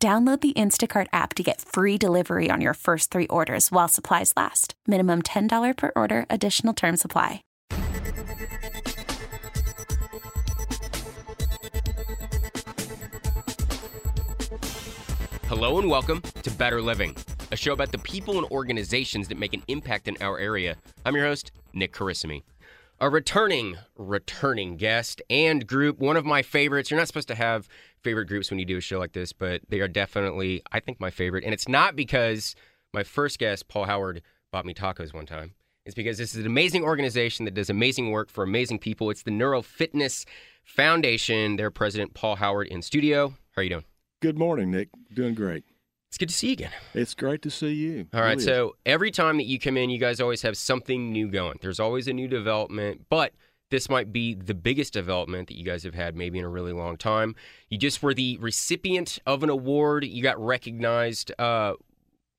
Download the Instacart app to get free delivery on your first three orders while supplies last. Minimum $10 per order, additional term supply. Hello and welcome to Better Living, a show about the people and organizations that make an impact in our area. I'm your host, Nick Carissimi. A returning, returning guest and group, one of my favorites. You're not supposed to have favorite groups when you do a show like this, but they are definitely, I think, my favorite. And it's not because my first guest, Paul Howard, bought me tacos one time. It's because this is an amazing organization that does amazing work for amazing people. It's the Neuro Fitness Foundation. Their president, Paul Howard, in studio. How are you doing? Good morning, Nick. Doing great. It's good to see you again. It's great to see you. All right. Really. So every time that you come in, you guys always have something new going. There's always a new development, but this might be the biggest development that you guys have had maybe in a really long time. You just were the recipient of an award. You got recognized. Uh,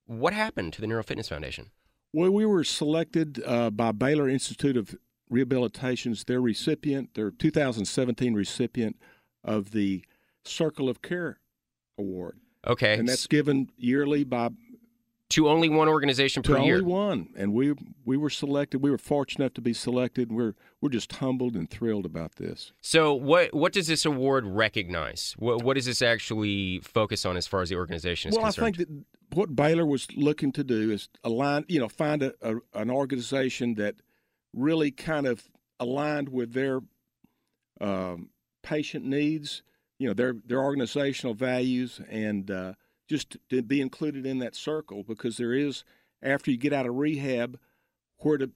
what happened to the Neuro Fitness Foundation? well, we were selected uh, by Baylor Institute of Rehabilitation's their recipient, their 2017 recipient of the Circle of Care Award, Okay. and that's given yearly by to only one organization per year. only one. And we we were selected. We were fortunate enough to be selected. We're we're just humbled and thrilled about this. So what what does this award recognize? What what does this actually focus on as far as the organization is well, concerned? I think that what Baylor was looking to do is align, you know, find a, a, an organization that really kind of aligned with their um, patient needs, you know, their their organizational values, and uh, just to be included in that circle because there is after you get out of rehab, where do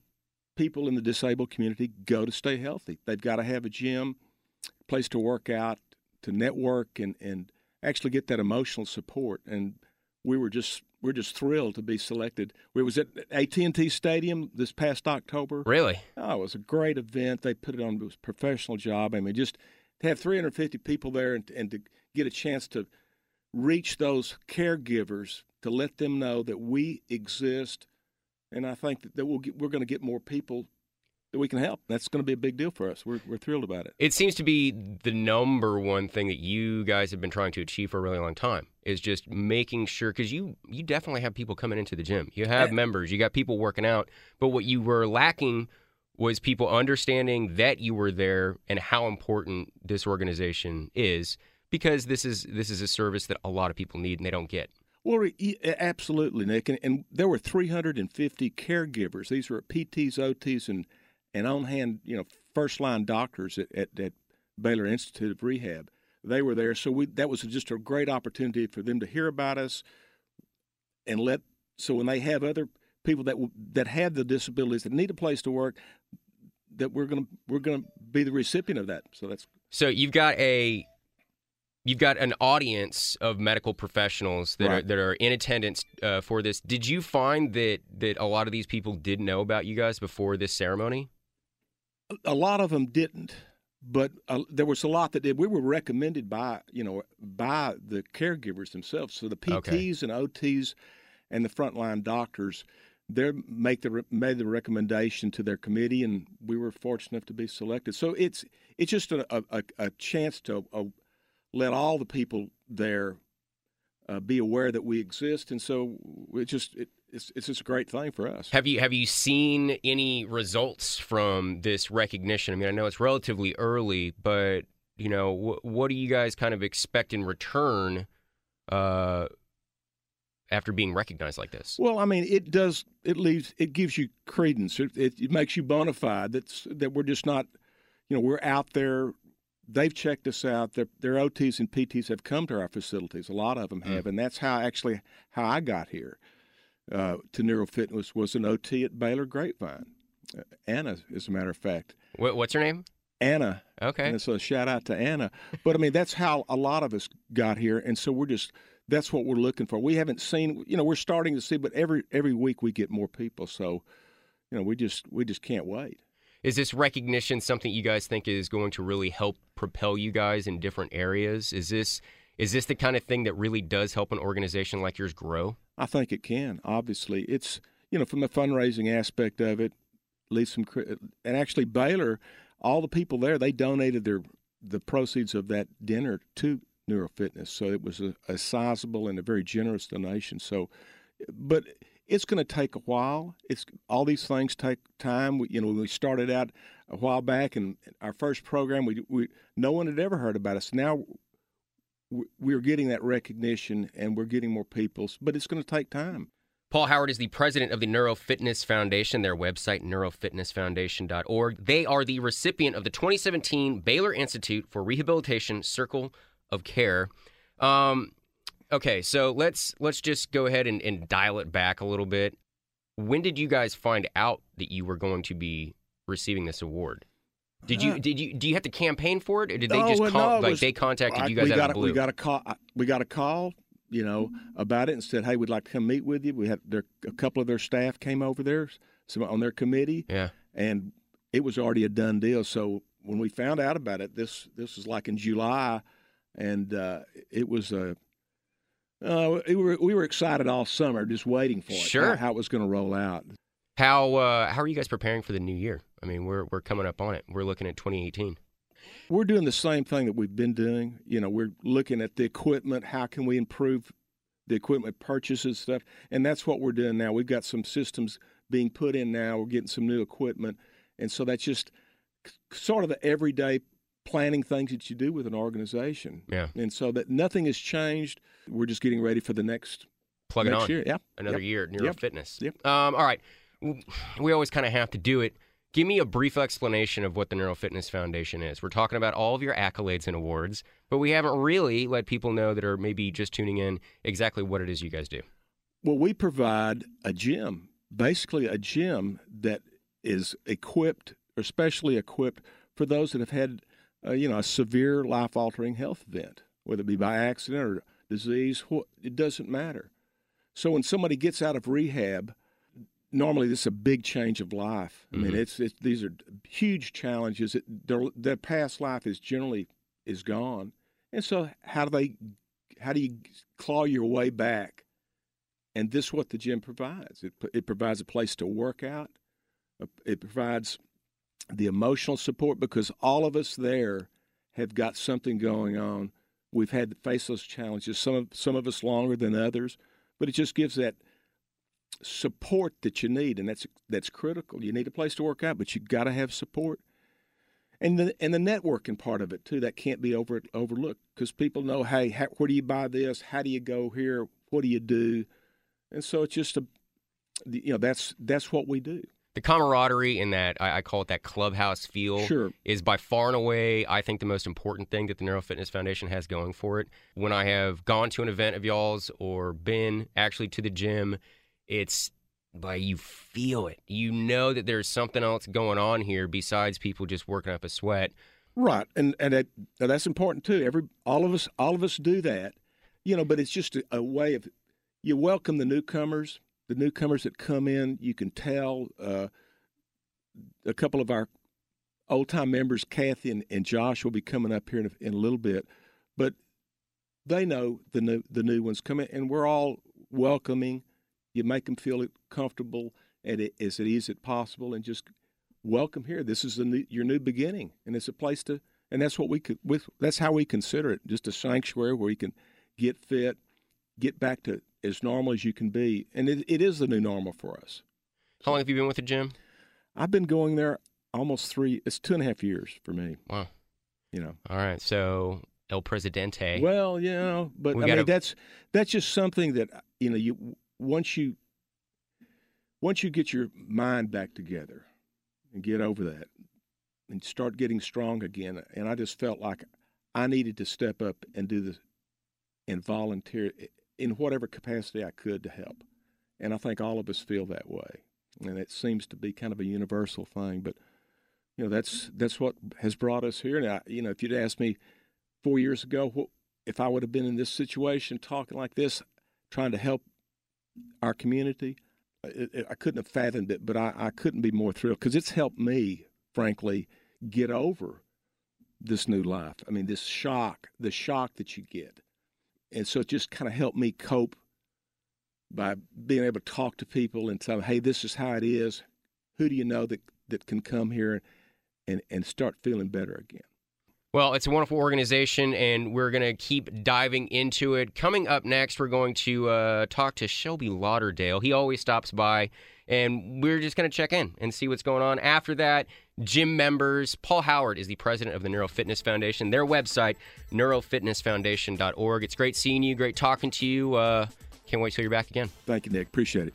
people in the disabled community go to stay healthy? They've got to have a gym, place to work out, to network, and and actually get that emotional support. And we were just we're just thrilled to be selected. We was at AT&T Stadium this past October. really? Oh, it was a great event. They put it on. It was a professional job. I mean, just to have 350 people there and, and to get a chance to reach those caregivers to let them know that we exist. And I think that, that we'll get, we're going to get more people that we can help. That's going to be a big deal for us. We're, we're thrilled about it. It seems to be the number one thing that you guys have been trying to achieve for a really long time is just making sure because you you definitely have people coming into the gym. You have members, you got people working out, but what you were lacking was people understanding that you were there and how important this organization is because this is this is a service that a lot of people need and they don't get. Well, absolutely, Nick. And, and there were 350 caregivers. These were PTs, OTs, and and on hand, you know, first line doctors at, at, at Baylor Institute of Rehab. They were there, so we that was just a great opportunity for them to hear about us and let. So when they have other people that that have the disabilities that need a place to work, that we're gonna we're gonna be the recipient of that. So that's So you've got a you've got an audience of medical professionals that are that are in attendance uh, for this. Did you find that that a lot of these people didn't know about you guys before this ceremony? a lot of them didn't, but uh, there was a lot that did. We were recommended by you know by the caregivers themselves. So the PTs Okay. and OTs and the frontline doctors, they make the made the recommendation to their committee, and we were fortunate enough to be selected. So it's it's just a a, a chance to uh, let all the people there uh, be aware that we exist, and so it just it, it's it's just a great thing for us. Have you have you seen any results from this recognition? I mean, I know it's relatively early, but you know, wh- what do you guys kind of expect in return uh, after being recognized like this? Well, I mean, it does. It leaves. It gives you credence. It, it, it makes you bona fide. That's that we're just not. You know, we're out there. They've checked us out. Their, their OTs and PTs have come to our facilities. A lot of them have, and that's how actually how I got here uh, to Neuro Fitness was an OT at Baylor Grapevine. Uh, Anna, as a matter of fact, What, what's her name? Anna Okay. and so shout out to Anna. But I mean, that's how a lot of us got here. And so we're just that's what we're looking for. We haven't seen, you know, we're starting to see, but every every week we get more people. So, you know, we just we just can't wait. Is this recognition something you guys think is going to really help propel you guys in different areas? Is this is this the kind of thing that really does help an organization like yours grow? I think it can. Obviously, it's you know from the fundraising aspect of it, leave some and actually Baylor, all the people there they donated their the proceeds of that dinner to Neurofitness, so it was a, a sizable and a very generous donation. So, but it's going to take a while. It's all these things take time. We, you know, when we started out a while back, and our first program, we, we no one had ever heard about us. Now we're getting that recognition, and we're getting more people, but it's going to take time. Paul Howard is the president of the Neurofitness Foundation, their website, neurofitnessfoundation.org. They are the recipient of the 2017 Baylor Institute for Rehabilitation Circle of Care. Um, Okay, so let's let's just go ahead and, and dial it back a little bit. When did you guys find out that you were going to be receiving this award? Did you uh, did you do you have to campaign for it, or did they just call no, like was, they contacted you guys out of the blue? We got a call. We got a call, you know, about it and said, "Hey, we'd like to come meet with you." We had their, a couple of their staff came over there, some on their committee, yeah, and it was already a done deal. So when we found out about it, this this was like in July, and uh, it was a uh, we were we were excited all summer, just waiting for it. Sure, how, how it was going to roll out. How uh, how are you guys preparing for the new year? I mean, we're we're coming up on it. We're looking at 2018. We're doing the same thing that we've been doing. You know, we're looking at the equipment. How can we improve the equipment purchases stuff? And that's what we're doing now. We've got some systems being put in now. We're getting some new equipment, and so that's just sort of the everyday planning things that you do with an organization. Yeah. And so that nothing has changed. We're just getting ready for the next plug next it on. Year. Yeah. Another yep. year neuro yep. fitness. Yep. Um, all right. We always kind of have to do it. Give me a brief explanation of what the Neuro Fitness Foundation is. We're talking about all of your accolades and awards, but we haven't really let people know that are maybe just tuning in exactly what it is you guys do. Well, we provide a gym, basically a gym that is equipped, especially equipped for those that have had uh, you know, a severe life altering health event, whether it be by accident or disease, it doesn't matter. So when somebody gets out of rehab, normally this is a big change of life. I mm-hmm. mean, it's, it's, these are huge challenges. It, their, their past life is generally is gone, and so how do they, how do you claw your way back? And this is what the gym provides. It, it provides a place to work out. It provides the emotional support because all of us there have got something going on. We've had to face those challenges. Some of some of us longer than others, but it just gives that support that you need, and that's that's critical. You need a place to work out, but you have got to have support, and the and the networking part of it too. That can't be over overlooked because people know, hey, how, where do you buy this? How do you go here? What do you do? And so it's just a, you know, that's that's what we do the camaraderie in that I, I, call it that clubhouse feel sure. is by far and away I think the most important thing that the Neuro Fitness Foundation has going for it. When I have gone to an event of y'all's or been actually to the gym, it's like you feel it. You know that there's something else going on here besides people just working up a sweat. Right, and and that, that's important too. Every all of us all of us do that, you know. But it's just a, a way of you welcome the newcomers the newcomers that come in, you can tell uh, a couple of our old time members, Kathy and, and, Josh, will be coming up here in a, in a, little bit, but they know the new the new ones coming, and we're all welcoming. You make them feel comfortable and it, as easy as possible, and just welcome here. This is new, your new beginning, and it's a place to, and that's what we could. With, that's how we consider it, just a sanctuary where you can get fit, get back to as normal as you can be. And it, it is the new normal for us. How long have you been with the gym? I've been going there almost three, it's two and a half years for me. Wow. You know. All right. So El Presidente. Well, you know, but we I gotta... mean, that's, that's just something that, you know, you, once you, once you get your mind back together and get over that and start getting strong again, and I just felt like I needed to step up and do this and volunteer in whatever capacity I could to help. And I think all of us feel that way. And it seems to be kind of a universal thing. But, you know, that's that's what has brought us here. Now, you know, if you'd asked me four years ago, what, if I would have been in this situation talking like this, trying to help our community, uh, it, it, I couldn't have fathomed it, but I, I couldn't be more thrilled because it's helped me, frankly, get over this new life. I mean, this shock, the shock that you get. And so it just kind of helped me cope by being able to talk to people and tell them, hey, this is how it is. Who do you know that, that can come here and, and start feeling better again? Well, it's a wonderful organization, and we're going to keep diving into it. Coming up next, we're going to uh, talk to Shelby Lauderdale. He always stops by, and we're just going to check in and see what's going on. After that, gym members. Paul Howard is the president of the Neuro Fitness Foundation. Their website, neurofitnessfoundation.org. It's great seeing you, great talking to you. Uh, can't wait till you're back again. Thank you, Nick. Appreciate it.